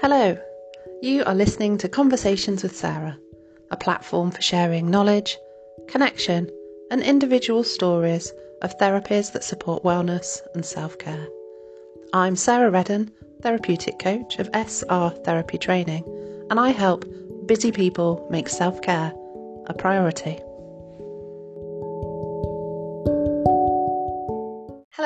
Hello, you are listening to Conversations with Sarah, a platform for sharing knowledge, connection, and individual stories of therapies that support wellness and self care. I'm Sarah Redden, therapeutic coach of SR Therapy Training, and I help busy people make self care a priority.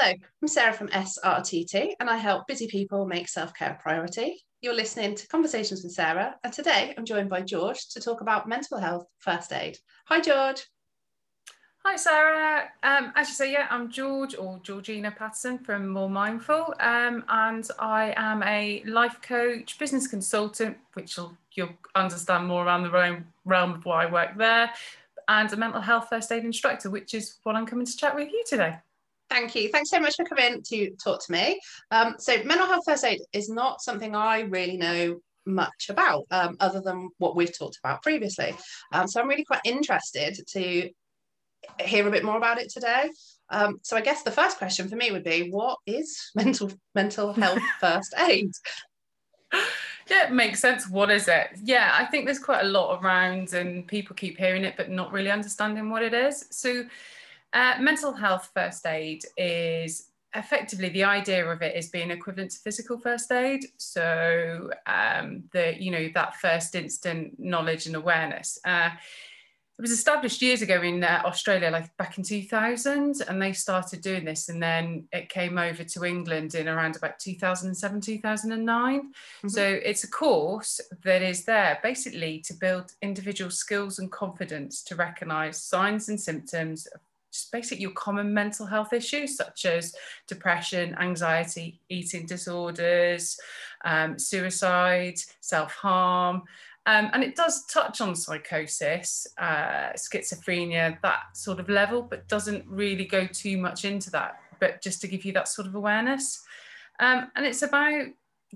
Hello, I'm Sarah from SRTT, and I help busy people make self care a priority. You're listening to Conversations with Sarah, and today I'm joined by George to talk about mental health first aid. Hi, George. Hi, Sarah. Um, as you say, yeah, I'm George or Georgina Patterson from More Mindful, um, and I am a life coach, business consultant, which you'll, you'll understand more around the realm, realm of why I work there, and a mental health first aid instructor, which is what I'm coming to chat with you today. Thank you. Thanks so much for coming to talk to me. Um, so, mental health first aid is not something I really know much about, um, other than what we've talked about previously. Um, so, I'm really quite interested to hear a bit more about it today. Um, so, I guess the first question for me would be, what is mental mental health first aid? Yeah, it makes sense. What is it? Yeah, I think there's quite a lot around, and people keep hearing it, but not really understanding what it is. So uh, mental health first aid is effectively the idea of it is being equivalent to physical first aid. So um, the you know that first instant knowledge and awareness. Uh, it was established years ago in uh, australia like back in 2000 and they started doing this and then it came over to england in around about 2007 2009 mm-hmm. so it's a course that is there basically to build individual skills and confidence to recognize signs and symptoms of just basically your common mental health issues such as depression, anxiety, eating disorders, um, suicide, self harm. Um, and it does touch on psychosis, uh, schizophrenia, that sort of level, but doesn't really go too much into that, but just to give you that sort of awareness. Um, and it's about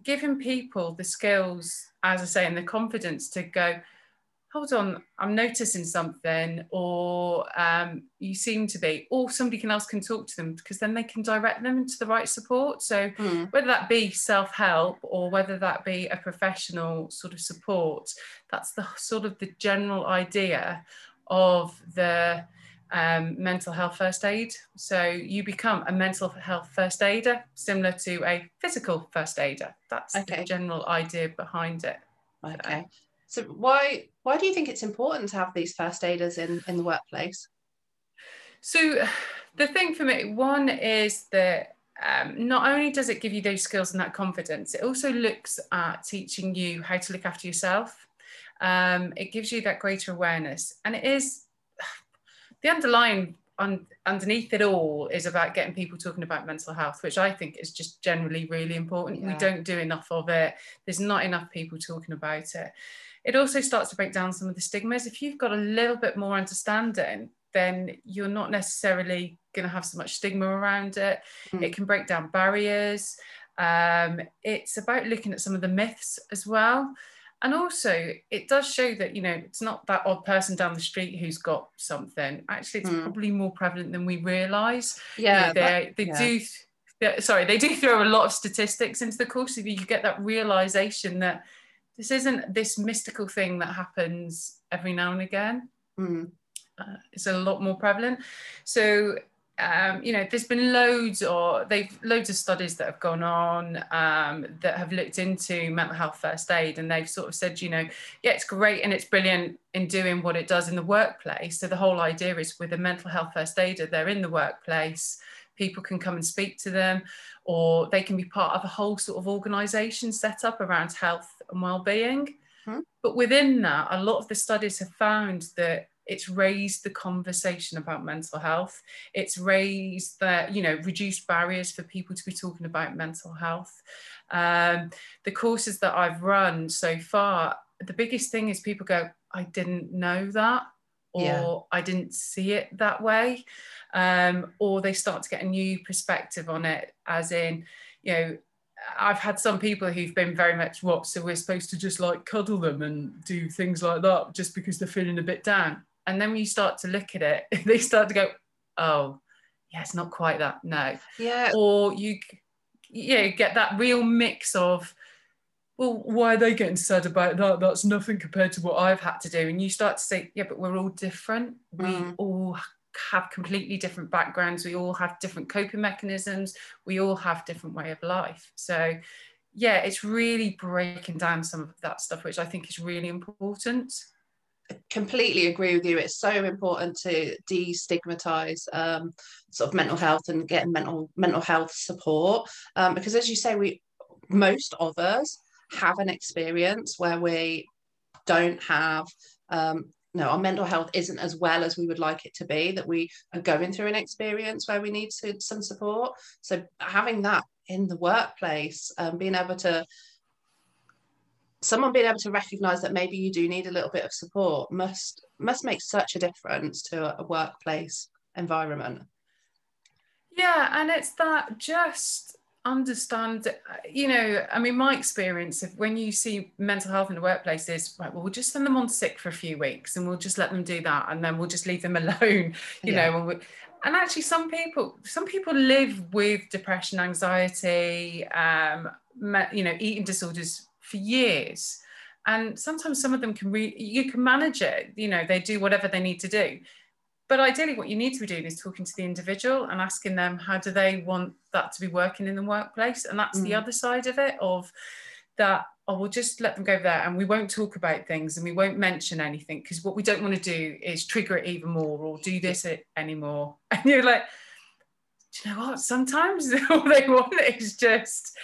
giving people the skills, as I say, and the confidence to go, hold on, I'm noticing something, or um, you seem to be, or somebody else can talk to them because then they can direct them into the right support. So mm. whether that be self-help or whether that be a professional sort of support, that's the sort of the general idea of the um, mental health first aid. So you become a mental health first aider, similar to a physical first aider. That's okay. the general idea behind it. Okay. So why why do you think it's important to have these first aiders in in the workplace? So the thing for me, one is that um, not only does it give you those skills and that confidence, it also looks at teaching you how to look after yourself. Um, it gives you that greater awareness, and it is the underlying un, underneath it all is about getting people talking about mental health, which I think is just generally really important. Yeah. We don't do enough of it. There's not enough people talking about it it also starts to break down some of the stigmas. If you've got a little bit more understanding, then you're not necessarily going to have so much stigma around it. Mm. It can break down barriers. Um, it's about looking at some of the myths as well. And also, it does show that, you know, it's not that odd person down the street who's got something. Actually, it's mm. probably more prevalent than we realize. Yeah. You know, they, they yeah. do, sorry, they do throw a lot of statistics into the course. If you get that realization that this isn't this mystical thing that happens every now and again. Mm. Uh, it's a lot more prevalent. So um, you know, there's been loads or they've loads of studies that have gone on um, that have looked into mental health first aid, and they've sort of said, you know, yeah, it's great and it's brilliant in doing what it does in the workplace. So the whole idea is with a mental health first aider, they're in the workplace people can come and speak to them, or they can be part of a whole sort of organisation set up around health and well-being. Hmm. But within that, a lot of the studies have found that it's raised the conversation about mental health. It's raised the, you know, reduced barriers for people to be talking about mental health. Um, the courses that I've run so far, the biggest thing is people go, I didn't know that or yeah. I didn't see it that way. Um, or they start to get a new perspective on it, as in, you know, I've had some people who've been very much what, so we're supposed to just like cuddle them and do things like that just because they're feeling a bit down. And then when you start to look at it, they start to go, oh, yeah, it's not quite that, no. Yeah. Or you, yeah, get that real mix of well, why are they getting sad about that? That's nothing compared to what I've had to do. And you start to say, yeah, but we're all different. We Mm. all have completely different backgrounds. We all have different coping mechanisms. We all have different way of life. So, yeah, it's really breaking down some of that stuff, which I think is really important. completely agree with you. It's so important to destigmatize um, sort of mental health and getting mental mental health support um, because, as you say, we most of us have an experience where we don't have. Um, no, our mental health isn't as well as we would like it to be. That we are going through an experience where we need to, some support. So having that in the workplace, um, being able to someone being able to recognize that maybe you do need a little bit of support must must make such a difference to a workplace environment Yeah, and it's that just understand, you know, I mean, my experience of when you see mental health in the workplace is, right, well, we'll just send them on sick for a few weeks and we'll just let them do that. And then we'll just leave them alone, you Yeah. know. And, we, and actually, some people, some people live with depression, anxiety, um, you know, eating disorders for years. And sometimes some of them can, re- you can manage it, you know, they do whatever they need to do. But ideally, what you need to be doing is talking to the individual and asking them how do they want that to be working in the workplace. And that's the Mm. other side of it of that, oh, we'll just let them go there and we won't talk about things and we won't mention anything because what we don't want to do is trigger it even more or do this it anymore. And you're like, do you know what? Sometimes all they want is just,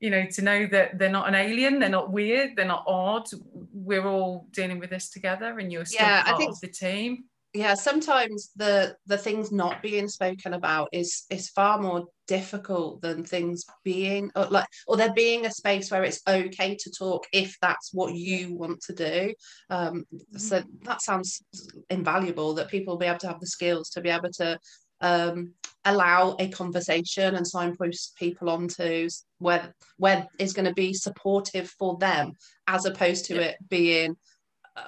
you know, to know that they're not an alien, they're not weird, they're not odd. We're all dealing with this together and you're still Yeah, part think- of the team. Yeah sometimes the the things not being spoken about is is far more difficult than things being or like or there being a space where it's okay to talk if that's what you want to do. Um so that sounds invaluable that people be able to have the skills to be able to um allow a conversation and signpost people onto where where is going to be supportive for them as opposed to it being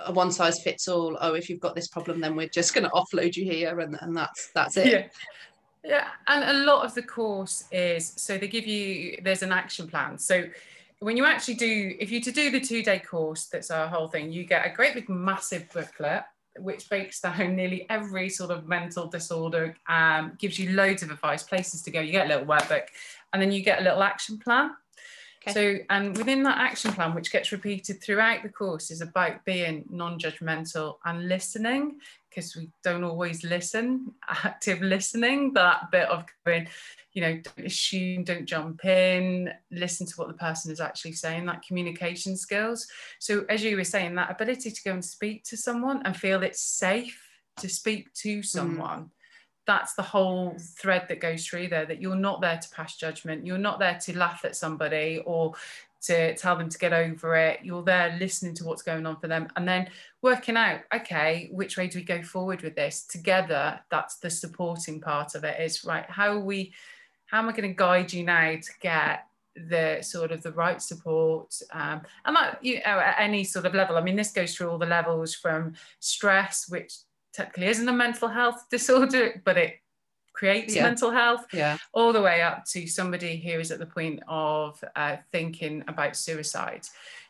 a one size fits all oh if you've got this problem then we're just going to offload you here and, and that's that's it. Yeah. Yeah and a lot of the course is so they give you there's an action plan. So when you actually do if you to do the two day course that's our whole thing you get a great big massive booklet which breaks down nearly every sort of mental disorder um, gives you loads of advice places to go you get a little workbook and then you get a little action plan. So and within that action plan which gets repeated throughout the course is about being non-judgmental and listening because we don't always listen, active listening, that bit of going, you know, don't assume, don't jump in, listen to what the person is actually saying, that communication skills. So, as you were saying, that ability to go and speak to someone and feel it's safe to speak to mm-hmm. someone. That's the whole thread that goes through there that you're not there to pass judgment. You're not there to laugh at somebody or to tell them to get over it. You're there listening to what's going on for them and then working out, okay, which way do we go forward with this together? That's the supporting part of it is right. How are we, how am I going to guide you now to get the sort of the right support um, and that you know at any sort of level. I mean, this goes through all the levels from stress, which technically isn't a mental health disorder, but it creates Yeah. mental health yeah all the way up to somebody who is at the point of uh, thinking about suicide.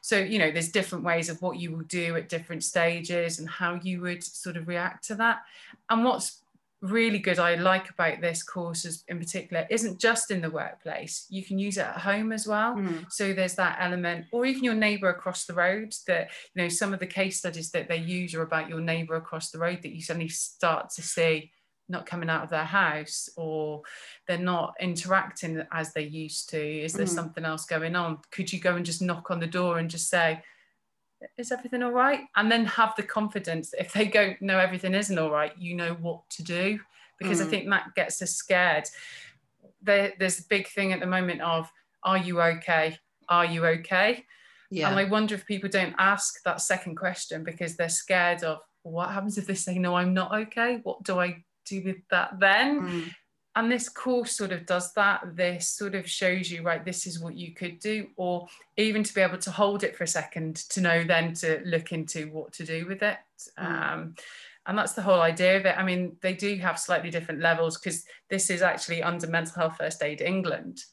So, you know, there's different ways of what you will do at different stages and how you would sort of react to that. And what's really good I like about this course is, in particular isn't just in the workplace. You can use it at home as well. Mm. So there's that element, or even your neighbour across the road. That you know, some of the case studies that they use are about your neighbour across the road that you suddenly start to see not coming out of their house, or they're not interacting as they used to. Is there Mm. something else going on? Could you go and just knock on the door and just say, "Is everything all right?" And then have the confidence that if they go, "No, everything isn't all right," you know what to do, because I Mm. think that gets us scared. There, there's a big thing at the moment of, "Are you okay? Are you okay?" yeah And I wonder if people don't ask that second question because they're scared of what happens if they say, no, I'm not okay? What do I do with that then? Mm. And this course sort of does that. This sort of shows you, right, this is what you could do, or even to be able to hold it for a second to know then to look into what to do with it. Mm. Um, and that's the whole idea of it. I mean, they do have slightly different levels because this is actually under Mental Health First Aid England.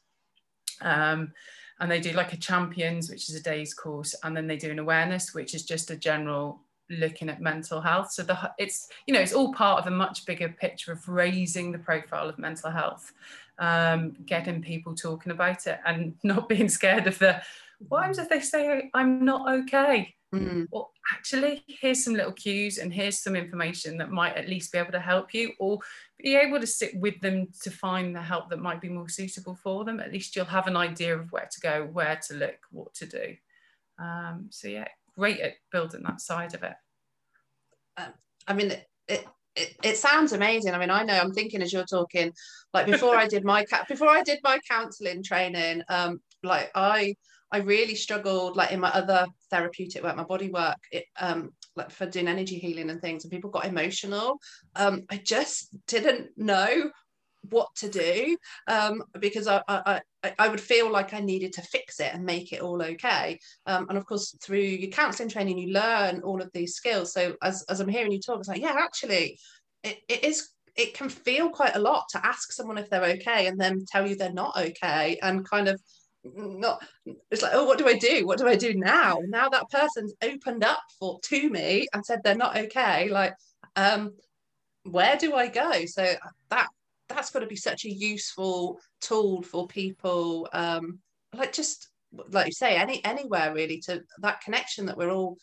Um, and they do like a champions, which is a day's course, and then they do an awareness, which is just a general looking at mental health. So the it's you know it's all part of a much bigger picture of raising the profile of mental health, um, getting people talking about it, and not being scared of the what happens if they say I'm not okay? Mm. Well, actually, here's some little cues and here's some information that might at least be able to help you, or be able to sit with them to find the help that might be more suitable for them. At least you'll have an idea of where to go, where to look, what to do. Um, so yeah, great at building that side of it. Um, I mean, it, it it, sounds amazing. I mean, I know I'm thinking as you're talking, like before I did my before I did my counselling training, um, like I I really struggled like in my other therapeutic work, my body work, it, um, like for doing energy healing and things, and people got emotional. Um, I just didn't know what to do um, because I, I, I would feel like I needed to fix it and make it all okay. Um, and of course, through your counselling training, you learn all of these skills. So as, as I'm hearing you talk, it's like, yeah, actually, it, it is it can feel quite a lot to ask someone if they're okay and then tell you they're not okay and kind of not it's like oh what do i do what do i do now now that person's opened up for to me and said they're not okay like um where do i go so that that's got to be such a useful tool for people um like just like you say any anywhere really to that connection that we're all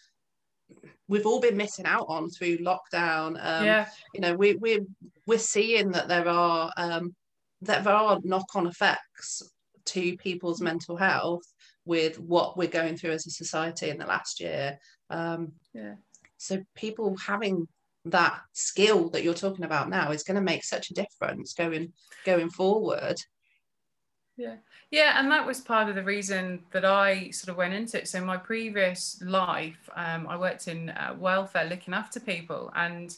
we've all been missing out on through lockdown um yeah. you know we we're we're seeing that there are um that there are knock-on effects to people's mental health with what we're going through as a society in the last year. Um, yeah. So people having that skill that you're talking about now is going to make such a difference going going forward. Yeah, yeah, and that was part of the reason that I sort of went into it. So my previous life, um, I worked in uh, welfare, looking after people, and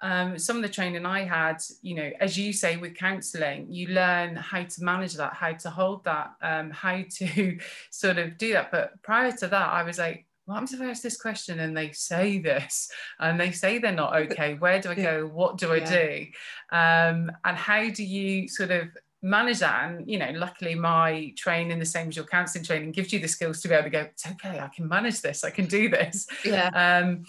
um, some of the training I had, you know, as you say with counselling, you learn how to manage that, how to hold that, um, how to sort of do that. But prior to that, I was like, what happens if I ask this question and they say this and they say they're not okay? Where do I go? What do I yeah. do? Um, and how do you sort of manage that? And you know, luckily my training, the same as your counselling training, gives you the skills to be able to go, it's okay, I can manage this, I can do this. Yeah. Um,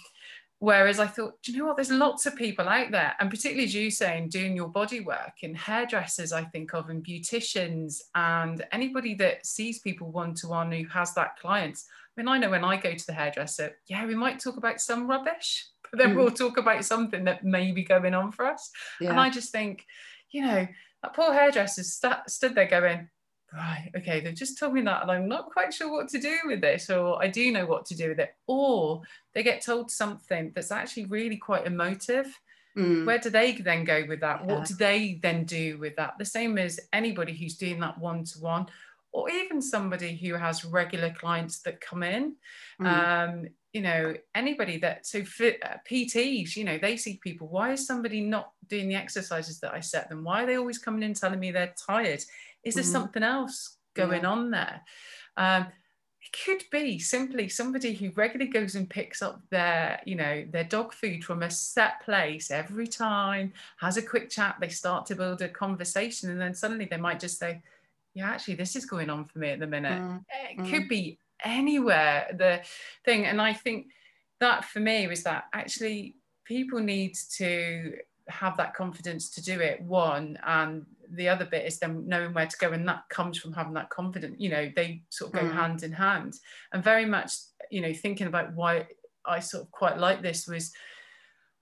Whereas I thought, do you know what? There's lots of people out there, and particularly as you saying, doing your body work and hairdressers, I think of, and beauticians, and anybody that sees people one to one who has that client. I mean, I know when I go to the hairdresser, yeah, we might talk about some rubbish, but then mm. we'll talk about something that may be going on for us. Yeah. And I just think, you know, that poor hairdresser st- stood there going, right, okay, they've just told me that, and I'm not quite sure what to do with this, or I do know what to do with it. Or they get told something that's actually really quite emotive. Mm. Where do they then go with that? Yeah. What do they then do with that? The same as anybody who's doing that one to one, or even somebody who has regular clients that come in. Mm. Um, you know, anybody that so uh, PTs, you know, they see people. Why is somebody not doing the exercises that I set them? Why are they always coming in telling me they're tired? Is there mm. something else going yeah. on there? Um, it could be simply somebody who regularly goes and picks up their, you know, their dog food from a set place every time, has a quick chat, they start to build a conversation, and then suddenly they might just say, Yeah, actually, this is going on for me at the minute. Mm. It mm. could be anywhere the thing. And I think that for me was that actually people need to have that confidence to do it one and the other bit is them knowing where to go and that comes from having that confidence you know they sort of go mm. hand in hand and very much you know thinking about why i sort of quite like this was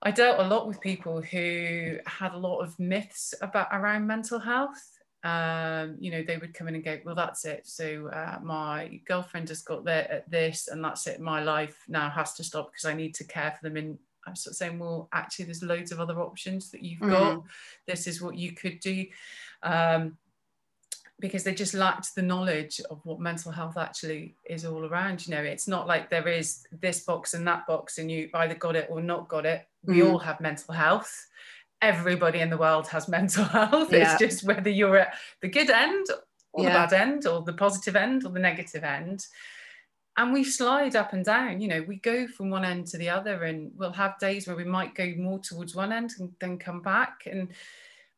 i dealt a lot with people who had a lot of myths about around mental health um, you know, they would come in and go, well, that's it. So uh, my girlfriend has got there at this, and that's it. My life now has to stop because I need to care for them And I'm sort of saying, well, actually, there's loads of other options that you've mm. got. This is what you could do. Um, because they just lacked the knowledge of what mental health actually is all around. You know, it's not like there is this box and that box, and you either got it or not got it. We mm. all have mental health. Everybody in the world has mental health. Yeah. It's just whether you're at the good end or yeah. the bad end, or the positive end or the negative end and we slide up and down you know we go from one end to the other and we'll have days where we might go more towards one end and then come back and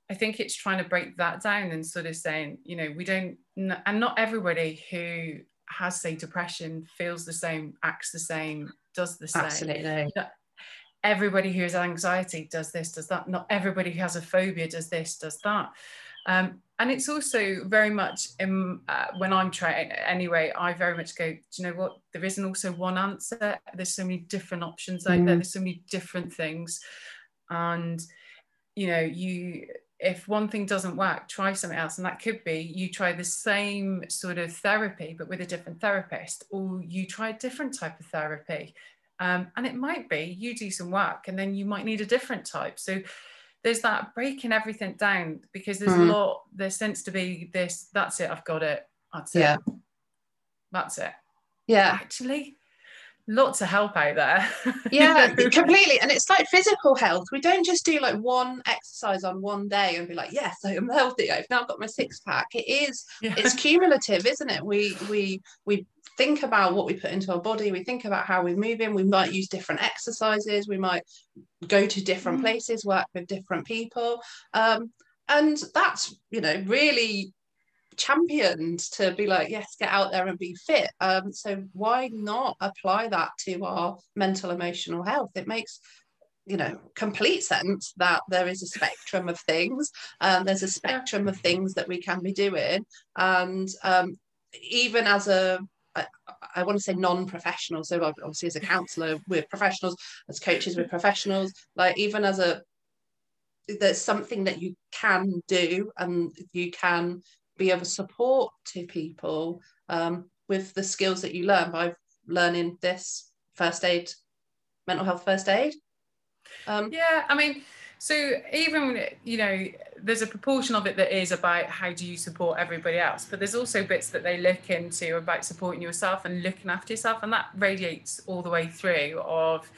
I think it's trying to break that down and sort of saying, you know, we don't, and not everybody who has, say, depression feels the same, acts the same, does the same. Absolutely. Everybody who has anxiety does this, does that. Not everybody who has a phobia does this, does that. Um, and it's also very much in, uh, when I'm trying anyway, I very much go, do you know what? There isn't also one answer. There's so many different options out mm. there. There's so many different things. And, you know, you, if one thing doesn't work, try something else. And that could be you try the same sort of therapy, but with a different therapist, or you try a different type of therapy. Um, and it might be you do some work and then you might need a different type. So, there's that breaking everything down because there's mm. a hmm. lot there seems to be this that's it i've got it that's it yeah. that's it yeah actually lots of help out there yeah completely and it's like physical health we don't just do like one exercise on one day and be like yes i am healthy i've now got my six pack it is yeah. it's cumulative isn't it we we we think about what we put into our body we think about how we're moving we might use different exercises we might go to different mm. places work with different people um, and that's you know really championed to be like yes get out there and be fit. Um, so why not apply that to our mental emotional health? It makes you know complete sense that there is a spectrum of things um, there's a spectrum of things that we can be doing and um, even as a I, I want to say non-professional. So obviously, as a counsellor, we're professionals. As coaches, we're professionals. Like even as a, there's something that you can do, and you can be of a support to people um, with the skills that you learn by learning this first aid, mental health first aid. Um, yeah, I mean, so even you know, there's a proportion of it that is about how do you support everybody else, but there's also bits that they look into about supporting yourself and looking after yourself, and that radiates all the way through of.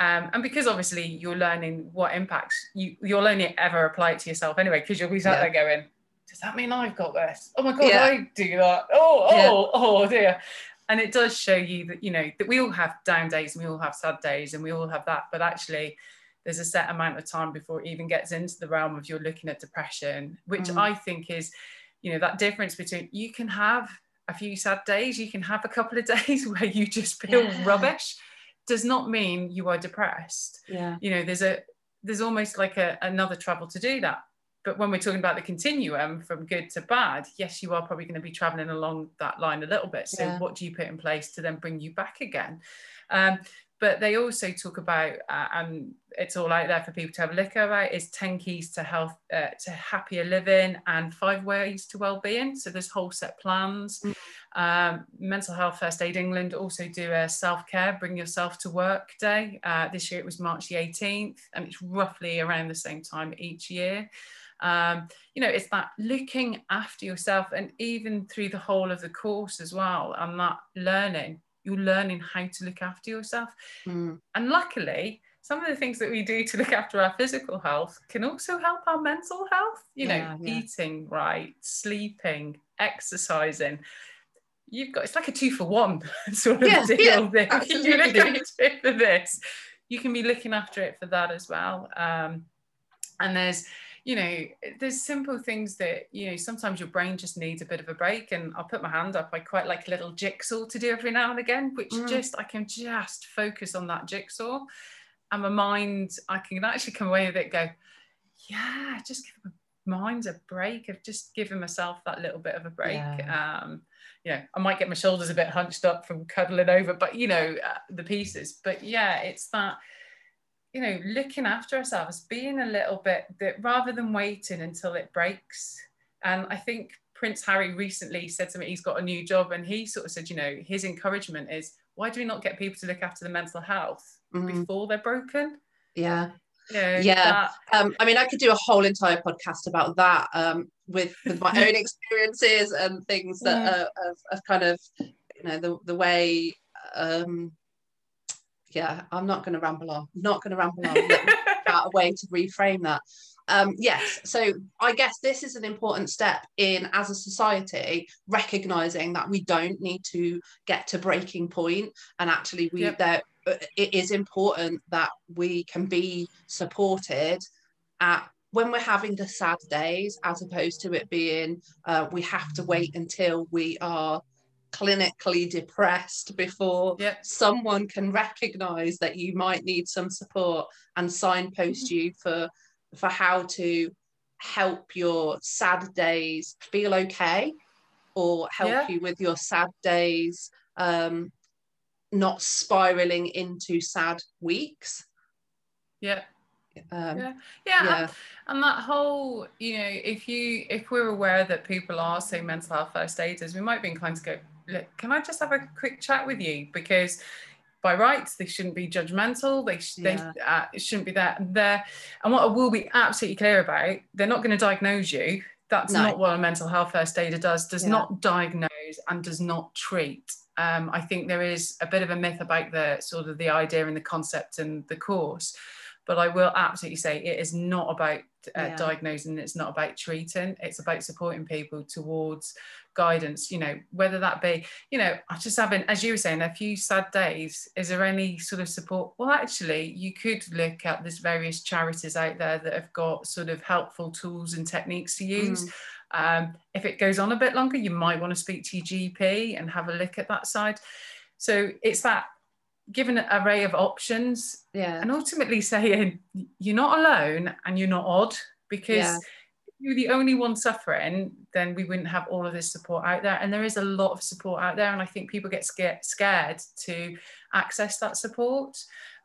Um, and because obviously you're learning what impacts you, you'll only ever apply it to yourself anyway, because you'll be sat yeah. there going, does that mean I've got this? Oh my God, yeah. I do that. Oh, oh, yeah. oh dear. And it does show you that, you know, that we all have down days and we all have sad days and we all have that. But actually, there's a set amount of time before it even gets into the realm of you're looking at depression, which mm. I think is, you know, that difference between you can have a few sad days, you can have a couple of days where you just feel yeah. rubbish, does not mean you are depressed. Yeah. You know, there's a there's almost like a, another travel to do that. But when we're talking about the continuum from good to bad, yes, you are probably going to be traveling along that line a little bit. So, yeah. what do you put in place to then bring you back again? Um, but they also talk about, uh, and it's all out there for people to have a look at, is 10 keys to health, uh, to happier living and five ways to well-being. So there's whole set plans. Mm. Um, Mental Health First Aid England also do a self-care, bring yourself to work day. Uh, this year it was March the 18th, and it's roughly around the same time each year. Um, you know, it's that looking after yourself and even through the whole of the course as well, and that learning you're learning how to look after yourself. Mm. And luckily, some of the things that we do to look after our physical health can also help our mental health. You know, yeah, yeah. eating right, sleeping, exercising. You've got it's like a two for one sort of yeah, deal. Yeah, you look after it for this, you can be looking after it for that as well. Um, and there's you know, there's simple things that, you know, sometimes your brain just needs a bit of a break. And I'll put my hand up. I quite like a little jigsaw to do every now and again, which mm. just, I can just focus on that jigsaw. And my mind, I can actually come away with it go, yeah, just give my mind a break of just giving myself that little bit of a break. Yeah. Um, you know, I might get my shoulders a bit hunched up from cuddling over, but you know, uh, the pieces. But yeah, it's that you know, looking after ourselves, being a little bit that rather than waiting until it breaks. And I think Prince Harry recently said to me he's got a new job, and he sort of said, you know, his encouragement is why do we not get people to look after the mental health mm. before they're broken? Yeah. You know, yeah. That... Um, I mean, I could do a whole entire podcast about that um, with with my own experiences and things that yeah. are, kind of, you know, the the way um, yeah, I'm not going to ramble on. I'm not going to ramble on about a way to reframe that. Um, yes, so I guess this is an important step in as a society recognizing that we don't need to get to breaking point, and actually we yep. there it is important that we can be supported at when we're having the sad days, as opposed to it being uh, we have to wait until we are clinically depressed before yep. someone can recognize that you might need some support and signpost mm-hmm. you for for how to help your sad days feel okay or help yeah. you with your sad days um, not spiraling into sad weeks yeah um, yeah, yeah, yeah. And, and, that whole, you know, if you if we're aware that people are say mental health first aiders, we might be inclined to go, look, can I just have a quick chat with you because by rights they shouldn't be judgmental. They sh- yeah. they uh, shouldn't be there. There, and what I will be absolutely clear about, they're not going to diagnose you. That's no. not what a mental health first aider does. Does yeah. not diagnose and does not treat. Um, I think there is a bit of a myth about the sort of the idea and the concept and the course but I will absolutely say it is not about uh, yeah. diagnosing it's not about treating it's about supporting people towards guidance you know whether that be you know i just having as you were saying a few sad days is there any sort of support well actually you could look at there's various charities out there that have got sort of helpful tools and techniques to use mm. um, if it goes on a bit longer you might want to speak to your gp and have a look at that side so it's that given an array of options yeah and ultimately saying you're not alone and you're not odd because yeah. You're the only one suffering then we wouldn't have all of this support out there. And there is a lot of support out there and i think people get scared scared to access that support.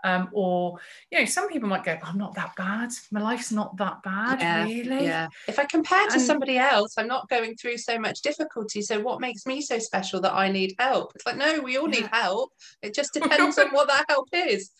Um, or you know some people might go i'm not that bad. My life's not that bad yeah, really. yeah. If i compare to and, somebody else i'm not going through so much difficulty. So what makes me so special that i need help? It's like no we all yeah. need help. It just depends on what that help is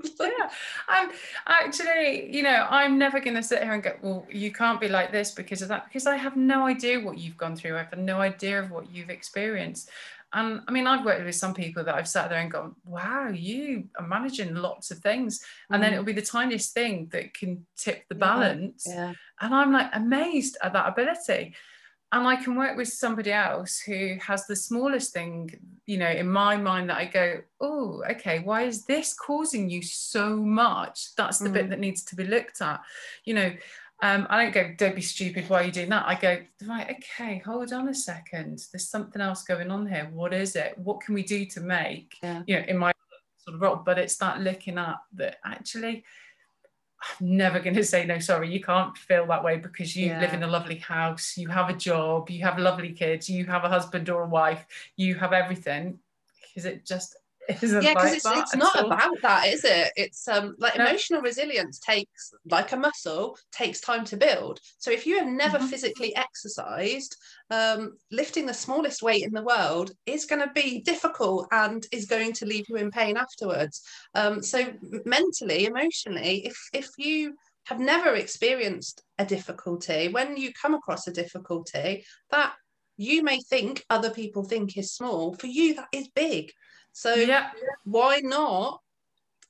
yeah i'm actually you know i'm never going to sit here and go well you can't be like this because of that because i have no idea what you've gone through i have no idea of what you've experienced and I mean, I've worked with some people that I've sat there and gone, wow, you are managing lots of things. And mm. then it'll be the tiniest thing that can tip the balance. Yeah. And I'm like amazed at that ability. And I can work with somebody else who has the smallest thing, you know, in my mind that I go, oh, okay, why is this causing you so much? That's the mm. bit that needs to be looked at. You know, um, I don't go, don't be stupid, why are you doing that? I go, right, okay, hold on a second. There's something else going on here. What is it? What can we do to make, yeah. you know, in my sort of role? But it's that looking at that actually, I'm never going to say, no, sorry, you can't feel that way because you yeah. live in a lovely house, you have a job, you have lovely kids, you have a husband or a wife, you have everything. Because it just isn't yeah because it's, it's not about that is it? It's um like no. emotional resilience takes like a muscle takes time to build. So if you have never mm-hmm. physically exercised um, lifting the smallest weight in the world is going to be difficult and is going to leave you in pain afterwards. Um, so mentally emotionally if if you have never experienced a difficulty when you come across a difficulty that you may think other people think is small for you that is big so yeah. why not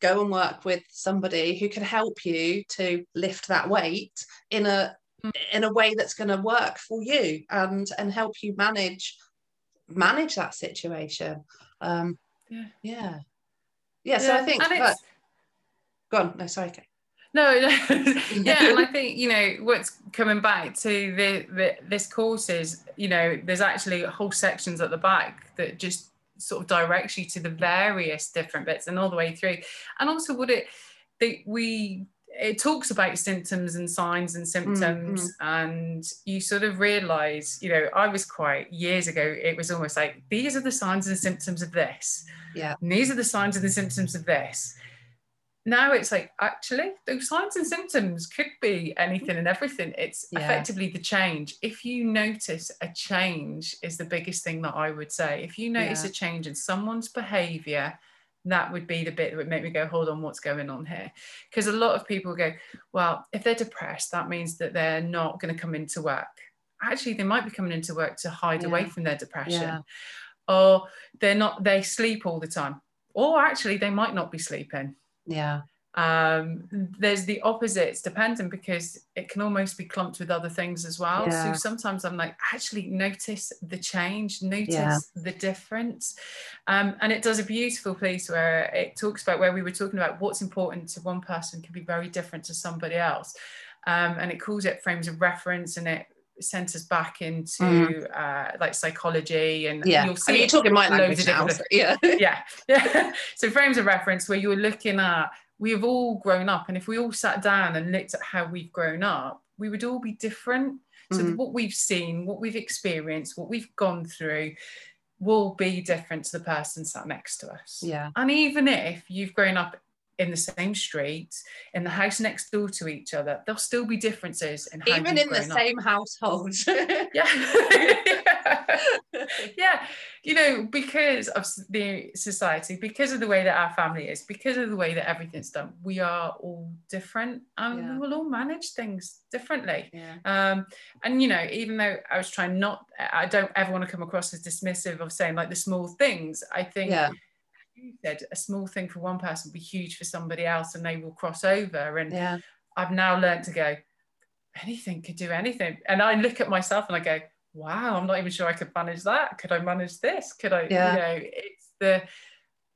go and work with somebody who can help you to lift that weight in a mm. in a way that's going to work for you and and help you manage manage that situation. Um, yeah. yeah. Yeah. So I think. Go on. No, sorry. Okay. No, no. yeah, and I think you know what's coming back to the, the this course is you know there's actually whole sections at the back that just sort of directs you to the various different bits and all the way through. And also, would it that we it talks about symptoms and signs and symptoms mm-hmm. and you sort of realize you know i was quite years ago it was almost like these are the signs and symptoms of this yeah and these are the signs and the symptoms of this now it's like actually those signs and symptoms could be anything and everything. It's yeah. effectively the change. If you notice a change is the biggest thing that i would say. If you notice yeah. a change in someone's behavior that would be the bit that would make me go hold on what's going on here? Because a lot of people go well if they're depressed that means that they're not going to come into work. Actually they might be coming into work to hide yeah. away from their depression. Or they're not they sleep all the time. Or actually they might not be sleeping yeah. Um, there's the opposites dependent because it can almost be clumped with other things as well. Yeah. So sometimes I'm like, actually notice the change, notice yeah. the difference. Um, and it does a beautiful piece where it talks about where we were talking about what's important to one person can be very different to somebody else. um, and it calls it frames of reference and it centers back into Mhm. uh, like psychology and Yeah. you'll I see mean, you're talking my loads language of now. different- so- yeah. yeah yeah so frames of reference where you're looking at we've all grown up and if we all sat down and looked at how we've grown up we would all be different so Mhm. what we've seen what we've experienced what we've gone through will be different to the person sat next to us Yeah. and even if you've grown up in the same street in the house next door to each other there'll still be differences in how Even in the up. same household. yeah yeah you know because of the society because of the way that our family is because of the way that everything's done we are all different and Yeah. we will all manage things differently yeah. um and you know even though i was trying not i don't ever want to come across as dismissive of saying like the small things i think Yeah. You said a small thing for one person will be huge for somebody else and they will cross over and Yeah. I've now learned to go, anything could do anything. And I look at myself and I go, wow, I'm not even sure I could manage that. Could I manage this? Could I, Yeah. you know, it's the,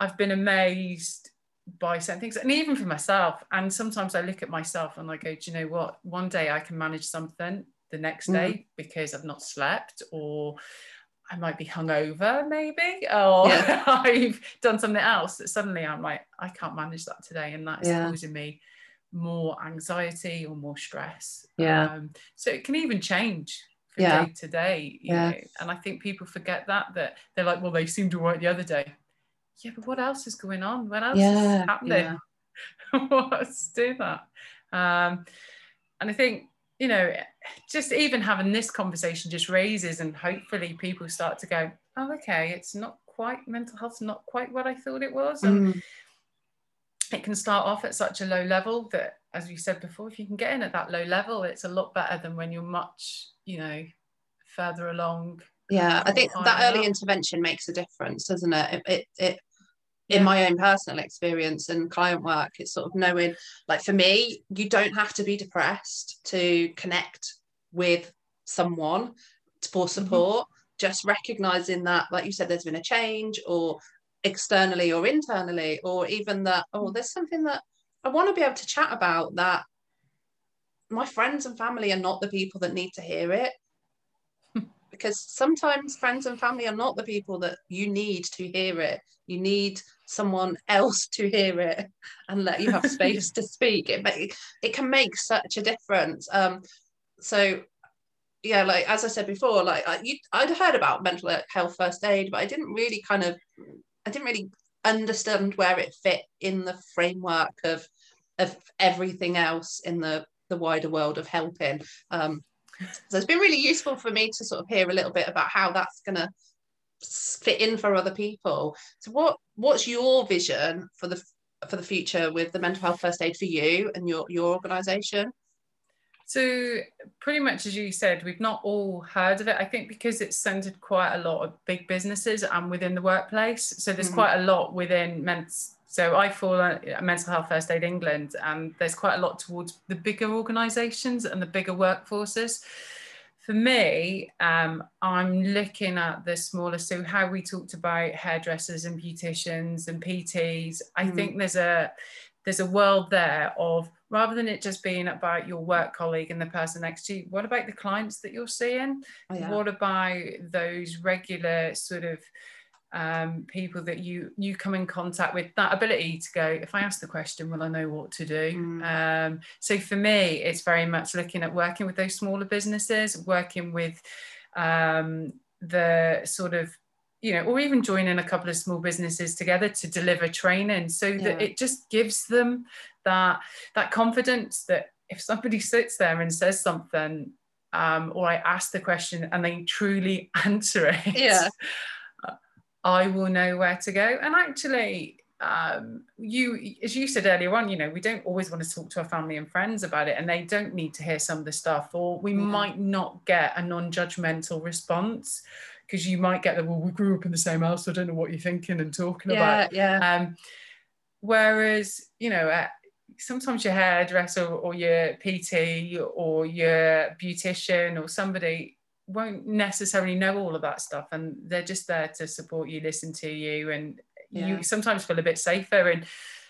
I've been amazed by certain things and even for myself. And sometimes I look at myself and I go, do you know what? One day I can manage something the next Mhm. day because I've not slept or I might be hungover maybe, or Yeah. I've done something else that suddenly I'm like, I can't manage that today. And that's Yeah. causing me more anxiety or more stress. Yeah. Um, so it can even change from Yeah. day to day. You Yeah. know? And I think people forget that, that they're like, well, they seemed all right the other day. Yeah, but what else is going on? What else Yeah, is happening? What's do that? Um, and I think, you know, just even having this conversation just raises and hopefully people start to go, oh, okay, it's not quite mental health's not quite what I thought it was. And Mm. it can start off at such a low level that as we said before if you can get in at that low level it's a lot better than when you're much you know further along Yeah, I think that early up. intervention makes a difference, doesn't it? It, it, it. In my own personal experience and client work, it's sort of knowing, like for me, you don't have to be depressed to connect with someone for mm-hmm. support. Just recognizing that, like you said, there's been a change, or externally or internally, or even that, oh, mm-hmm. there's something that I want to be able to chat about that my friends and family are not the people that need to hear it because sometimes friends and family are not the people that you need to hear it. You need someone else to hear it and let you have space to speak. It make, it can make such a difference. Um, so yeah, like as I said before, like I, you, I'd heard about mental health first aid, but I didn't really kind of, I didn't really understand where it fit in the framework of of everything else in the the wider world of helping. Um, so it's been really useful for me to sort of hear a little bit about how that's going to fit in for other people. So what what's your vision for the for the future with the mental health first aid for you and your your organisation? So pretty much as you said, we've not all heard of it. I think because it's centered quite a lot of big businesses and within the workplace. So there's Mhm. quite a lot within men's. So I fall at Mental Health First Aid England, and there's quite a lot towards the bigger organisations and the bigger workforces. For me, um, I'm looking at the smaller. So how we talked about hairdressers and beauticians and PTs. I Mm. think there's a there's a world there of rather than it just being about your work colleague and the person next to you, what about the clients that you're seeing? Oh, yeah. What about those regular sort of um, people that you you come in contact with? That ability to go, if I ask the question, will I know what to do? Mm. Um, so for me, it's very much looking at working with those smaller businesses, working with um, the sort of you know, or even joining a couple of small businesses together to deliver training so that Yeah. it just gives them that that confidence that if somebody sits there and says something um, or I ask the question and they truly answer it, Yeah. I will know where to go. And actually, um, you, as you said earlier on, you know, we don't always want to talk to our family and friends about it, and they don't need to hear some of the stuff, or we Yeah. might not get a non-judgmental response because you might get the well, we grew up in the same house, so I don't know what you're thinking and talking about. Yeah, yeah. Um, whereas, you know, uh, sometimes your hairdresser or your PT or your beautician or somebody won't necessarily know all of that stuff and they're just there to support you, listen to you, and Yeah. you sometimes feel a bit safer. And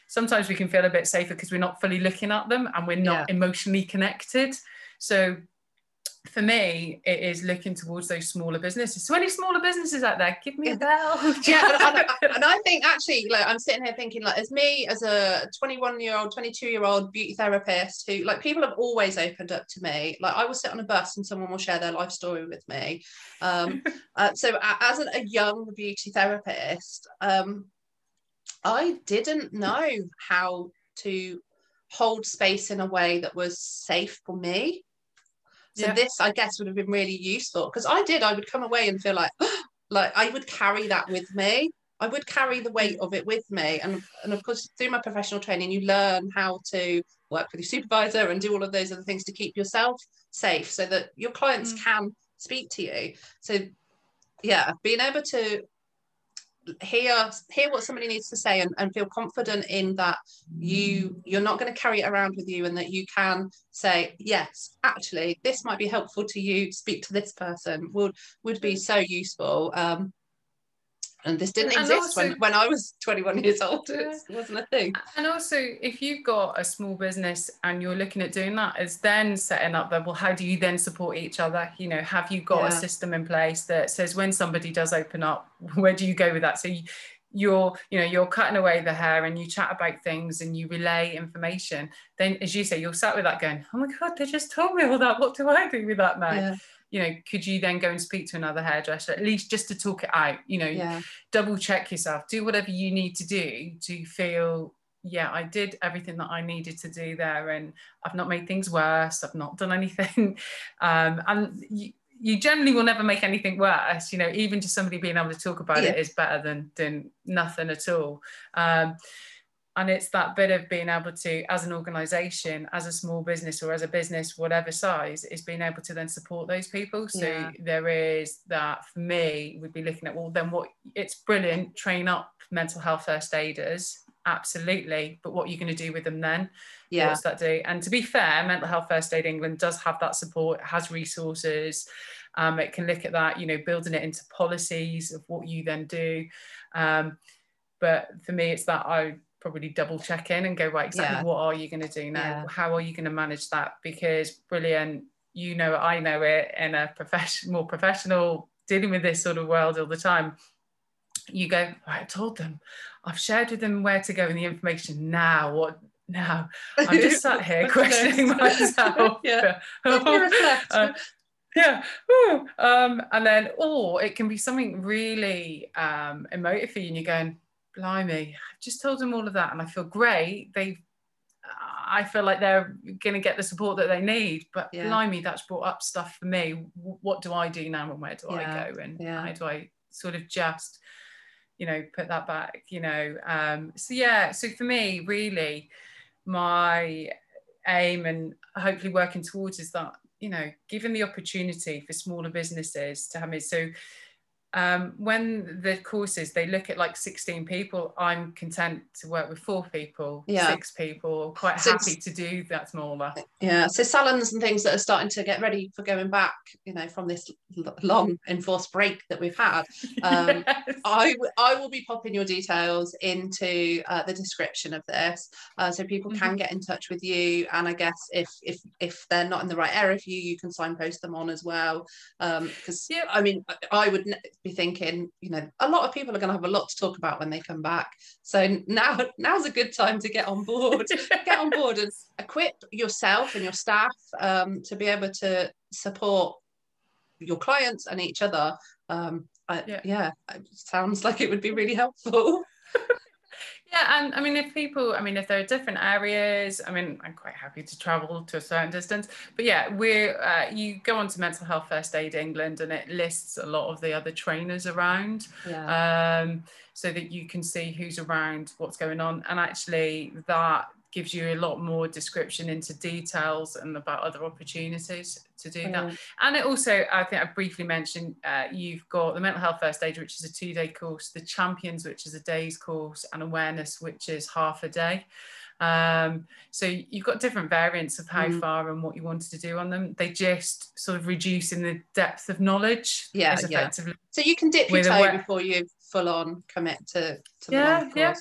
sometimes we can feel a bit safer because we're not fully looking at them and we're not yeah. emotionally connected. So for me, it is looking towards those smaller businesses. So any smaller businesses out there, give me a bell. yeah, and, and, and, I think actually, like I'm sitting here thinking, like as me as a 21 year old, 22 year old beauty therapist, who like people have always opened up to me. Like I will sit on a bus and someone will share their life story with me. Um, uh, so as a, a young beauty therapist, um, I didn't know how to hold space in a way that was safe for me. So yeah. this, I guess, would have been really useful because I did. I would come away and feel like, like I would carry that with me. I would carry the weight of it with me, and and of course, through my professional training, you learn how to work with your supervisor and do all of those other things to keep yourself safe, so that your clients mm. can speak to you. So, yeah, being able to hear hear what somebody needs to say and, and feel confident in that you you're not going to carry it around with you and that you can say yes actually this might be helpful to you. Speak to this person. Would would be so useful. Um and this didn't and exist also, when, when I was 21 years old. It wasn't a thing. And also, if you've got a small business and you're looking at doing that, is then setting up that, well, how do you then support each other? You know, have you got yeah. a system in place that says when somebody does open up, where do you go with that? So you, you're you know you're cutting away the hair and you chat about things and you relay information then as you say you're sat with that going oh my god they just told me all that what do i do with that now yeah you know, could you then go and speak to another hairdresser at least just to talk it out? You know, yeah. double check yourself, do whatever you need to do to feel, yeah, I did everything that I needed to do there, and I've not made things worse. I've not done anything, um, and you, you generally will never make anything worse. You know, even just somebody being able to talk about yeah. it is better than than nothing at all. Um, and it's that bit of being able to as an organization as a small business or as a business whatever size is being able to then support those people. So yeah. there is that for me we'd be looking at well then what it's brilliant train up mental health first aiders absolutely but what are you going to do with them then? Yeah. What's that do? And to be fair mental health first aid england does have that support has resources um, it can look at that you know building it into policies of what you then do. Um, but for me it's that i probably double check in and go right exactly yeah. what are you going to do now? Yeah. how are you going to manage that? Because brilliant you know i know it in a professional more professional dealing with this sort of world all the time. You go right, i told them. I've shared with them where to go and the information now. What now? I'm just sat here questioning myself. Yeah. Uh, yeah. Um, and then or it can be something really um, emotive for you and you're going blimey, I've just told them all of that and I feel great. They, I feel like they're going to get the support that they need. But yeah. blimey, that's brought up stuff for me. What do I do now and where do yeah. I go? And yeah. how do I sort of just, you know, put that back, you know? Um, so, yeah, so for me, really, my aim and hopefully working towards is that, you know, given the opportunity for smaller businesses to have it. So, um, when the courses they look at like 16 people i'm content to work with four people yeah. six people quite so happy to do that smaller yeah so salons and things that are starting to get ready for going back you know from this long enforced break that we've had um, yes. I, I will be popping your details into uh, the description of this uh, so people mm-hmm. can get in touch with you and i guess if if if they're not in the right area for you you can signpost them on as well because um, yeah. i mean i would be thinking, you know, a lot of people are going to have a lot to talk about when they come back. So now, now's a good time to get on board, get on board and equip yourself and your staff um, to be able to support your clients and each other. Um, I, yeah. yeah, it sounds like it would be really helpful. Yeah, and I mean, if people, I mean, if there are different areas, I mean, I'm quite happy to travel to a certain distance. But yeah, we're uh, you go on to Mental Health First Aid England, and it lists a lot of the other trainers around, yeah. um, so that you can see who's around, what's going on, and actually that gives you a lot more description into details and about other opportunities to do mm. that. And it also, I think I briefly mentioned, uh, you've got the mental health first aid, which is a two day course, the champions, which is a day's course, and awareness, which is half a day. Um, so you've got different variants of how mm. far and what you wanted to do on them. They just sort of reduce in the depth of knowledge. Yeah, yeah. So you can dip your toe before you full on commit to, to yeah, yeah.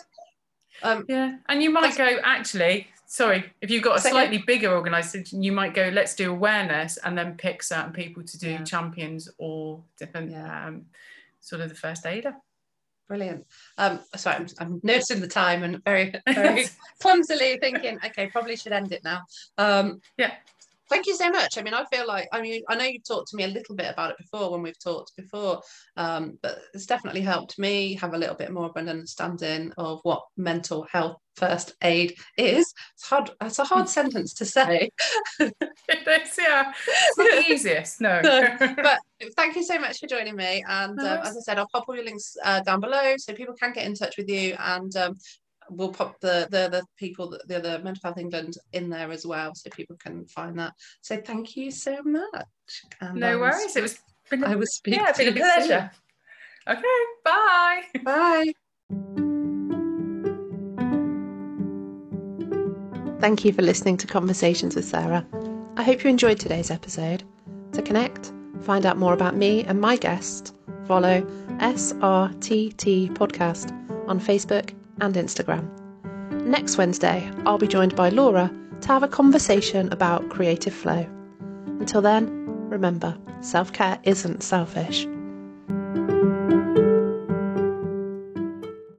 Um, yeah, and you might go actually. Sorry, if you've got a slightly bigger organisation, you might go. Let's do awareness, and then pick certain people to do yeah. champions or different yeah. um, sort of the first aider. Brilliant. Um, sorry, I'm, I'm, noticing the time and very, very clumsily thinking, okay, probably should end it now. Um, yeah. Thank you so much. I mean, I feel like, I mean, I know you've talked to me a little bit about it before when we've talked before, um, but it's definitely helped me have a little bit more of an understanding of what mental health first aid is. It's hard. It's a hard sentence to say. it is, yeah. It's not the easiest, no. no. But thank you so much for joining me. And um, as I said, I'll pop all your links uh, down below so people can get in touch with you. And um, we'll pop the the the people the other mental health england in there as well so people can find that so thank you so much and no worries it was been a, i was speaking yeah it's been a pleasure soon. okay bye bye Thank you for listening to Conversations with Sarah. I hope you enjoyed today's episode. To connect, find out more about me and my guest, follow SRTT Podcast on Facebook and Instagram. Next Wednesday, I'll be joined by Laura to have a conversation about creative flow. Until then, remember, self care isn't selfish.